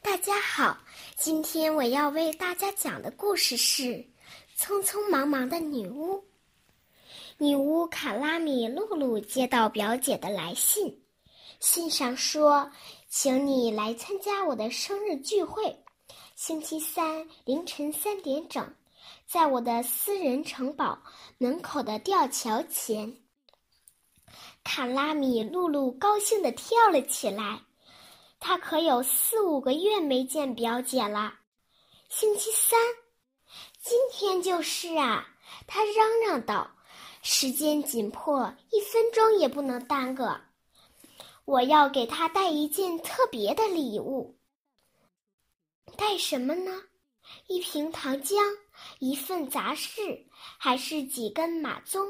大家好，今天我要为大家讲的故事是《匆匆忙忙的女巫》。女巫卡拉米露露接到表姐的来信，信上说：“请你来参加我的生日聚会，星期三凌晨三点整，在我的私人城堡门口的吊桥前。”卡拉米露露高兴地跳了起来。他可有四五个月没见表姐了。星期三，今天就是啊！他嚷嚷道：“时间紧迫，一分钟也不能耽搁。我要给他带一件特别的礼物。带什么呢？一瓶糖浆，一份杂事，还是几根马鬃？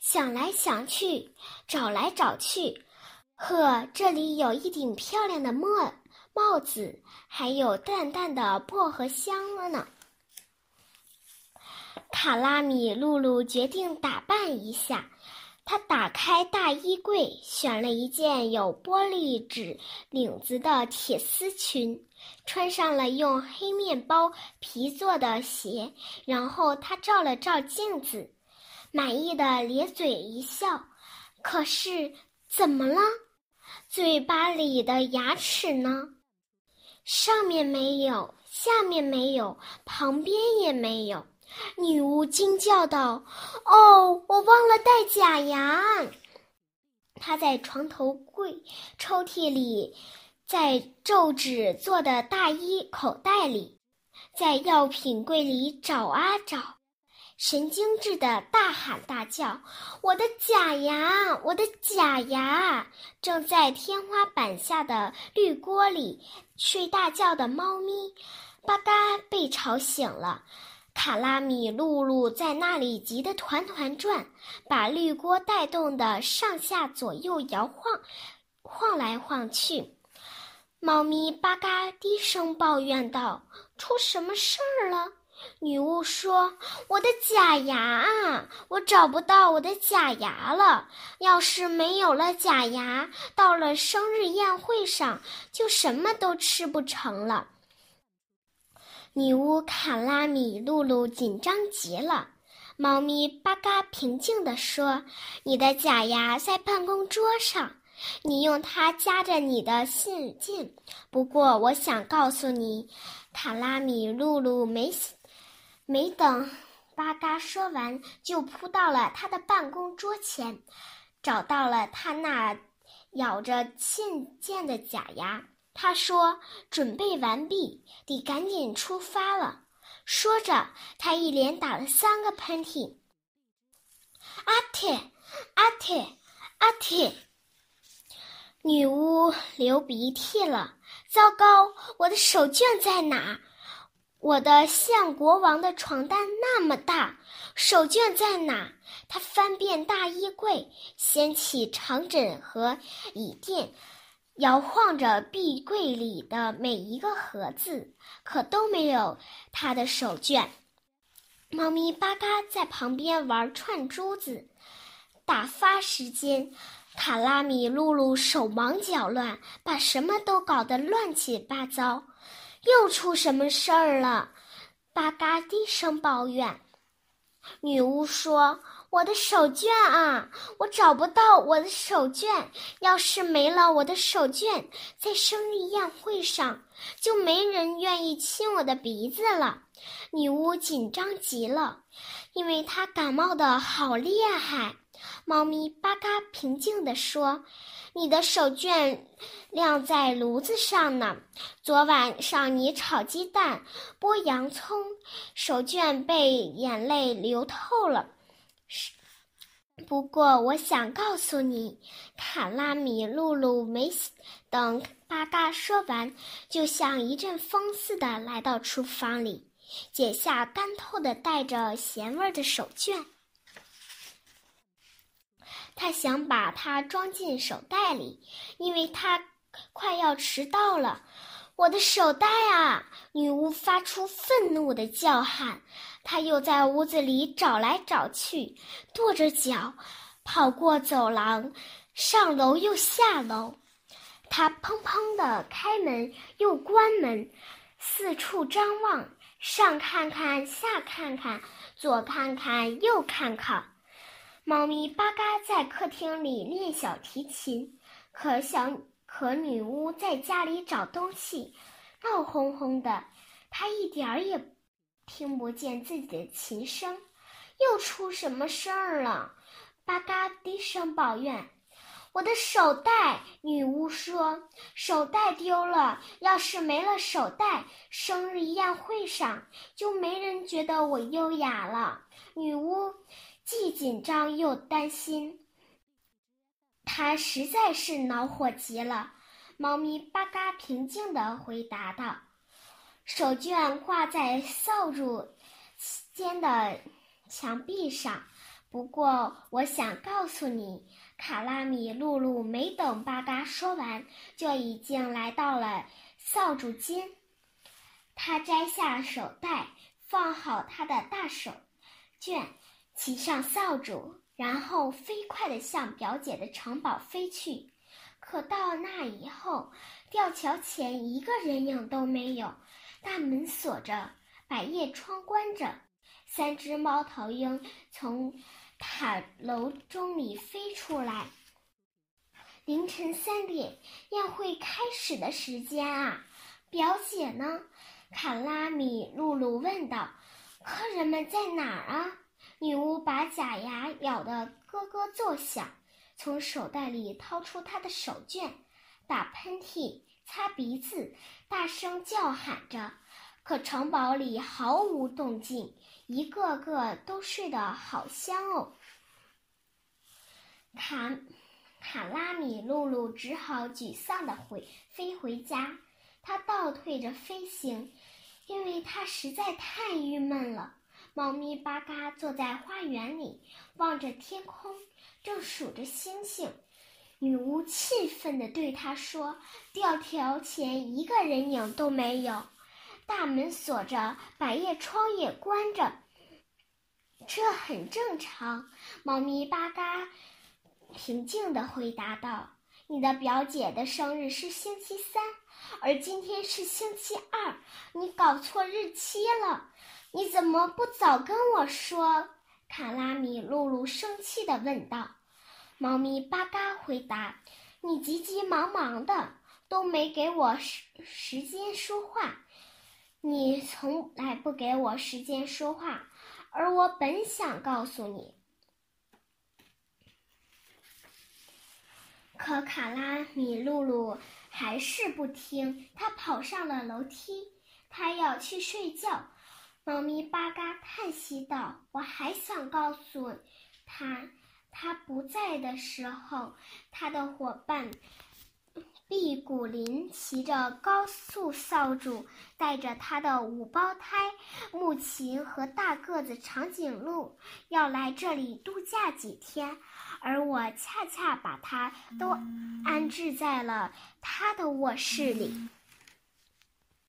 想来想去，找来找去。”呵，这里有一顶漂亮的帽帽子，还有淡淡的薄荷香了呢。卡拉米露露决定打扮一下，她打开大衣柜，选了一件有玻璃纸领子的铁丝裙，穿上了用黑面包皮做的鞋，然后她照了照镜子，满意的咧嘴一笑。可是，怎么了？嘴巴里的牙齿呢？上面没有，下面没有，旁边也没有。女巫惊叫道：“哦，我忘了带假牙！”她在床头柜抽屉里，在皱纸做的大衣口袋里，在药品柜里找啊找。神经质的大喊大叫：“我的假牙！我的假牙！”正在天花板下的绿锅里睡大觉的猫咪，吧嗒被吵醒了。卡拉米露露在那里急得团团转，把绿锅带动的上下左右摇晃，晃来晃去。猫咪吧嘎低声抱怨道：“出什么事儿了？”女巫说：“我的假牙啊，我找不到我的假牙了。要是没有了假牙，到了生日宴会上就什么都吃不成了。”女巫卡拉米露露紧张极了。猫咪巴嘎平静地说：“你的假牙在办公桌上，你用它夹着你的信件。不过，我想告诉你，卡拉米露露没。”没等巴嘎说完，就扑到了他的办公桌前，找到了他那咬着信件的假牙。他说：“准备完毕，得赶紧出发了。”说着，他一连打了三个喷嚏。阿铁，阿铁，阿铁！女巫流鼻涕了。糟糕，我的手绢在哪？我的像国王的床单那么大，手绢在哪？他翻遍大衣柜，掀起长枕和椅垫，摇晃着壁柜里的每一个盒子，可都没有他的手绢。猫咪巴嘎在旁边玩串珠子，打发时间。卡拉米露露手忙脚乱，把什么都搞得乱七八糟。又出什么事儿了？巴嘎低声抱怨。女巫说：“我的手绢啊，我找不到我的手绢。要是没了我的手绢，在生日宴会上就没人愿意亲我的鼻子了。”女巫紧张极了，因为她感冒的好厉害。猫咪巴嘎平静地说。你的手绢晾在炉子上呢。昨晚上你炒鸡蛋、剥洋葱，手绢被眼泪流透了。不过我想告诉你，卡拉米露露没等巴嘎说完，就像一阵风似的来到厨房里，解下干透的、带着咸味的手绢。他想把它装进手袋里，因为他快要迟到了。我的手袋啊！女巫发出愤怒的叫喊。她又在屋子里找来找去，跺着脚，跑过走廊，上楼又下楼。他砰砰地开门又关门，四处张望，上看看，下看看，左看看，右看看。猫咪巴嘎在客厅里练小提琴，可小可女巫在家里找东西，闹哄哄的，它一点儿也听不见自己的琴声。又出什么事儿了？巴嘎低声抱怨：“我的手袋。”女巫说：“手袋丢了。要是没了手袋，生日宴会上就没人觉得我优雅了。”女巫既紧张又担心，他实在是恼火极了。猫咪巴嘎平静地回答道：“手绢挂在扫帚间的。”墙壁上。不过，我想告诉你，卡拉米露露没等巴嘎说完，就已经来到了扫帚间。他摘下手袋，放好他的大手绢，骑上扫帚，然后飞快地向表姐的城堡飞去。可到那以后，吊桥前一个人影都没有，大门锁着，百叶窗关着。三只猫头鹰从塔楼中里飞出来。凌晨三点，宴会开始的时间啊！表姐呢？卡拉米露露问道。客人们在哪儿啊？女巫把假牙咬得咯咯作响，从手袋里掏出她的手绢，打喷嚏、擦鼻子，大声叫喊着。可城堡里毫无动静，一个个都睡得好香哦。卡卡拉米露露只好沮丧地回飞回家，她倒退着飞行，因为她实在太郁闷了。猫咪巴嘎坐在花园里，望着天空，正数着星星。女巫气愤地对他说：“吊桥前一个人影都没有。”大门锁着，百叶窗也关着，这很正常。猫咪巴嘎平静地回答道：“你的表姐的生日是星期三，而今天是星期二，你搞错日期了。你怎么不早跟我说？”卡拉米露露生气地问道。猫咪巴嘎回答：“你急急忙忙的，都没给我时时间说话。”你从来不给我时间说话，而我本想告诉你，可卡拉米露露还是不听。她跑上了楼梯，她要去睡觉。猫咪巴嘎叹息道：“我还想告诉他，他不在的时候，他的伙伴。”毕古林骑着高速扫帚，带着他的五胞胎木琴和大个子长颈鹿，要来这里度假几天，而我恰恰把他都安置在了他的卧室里。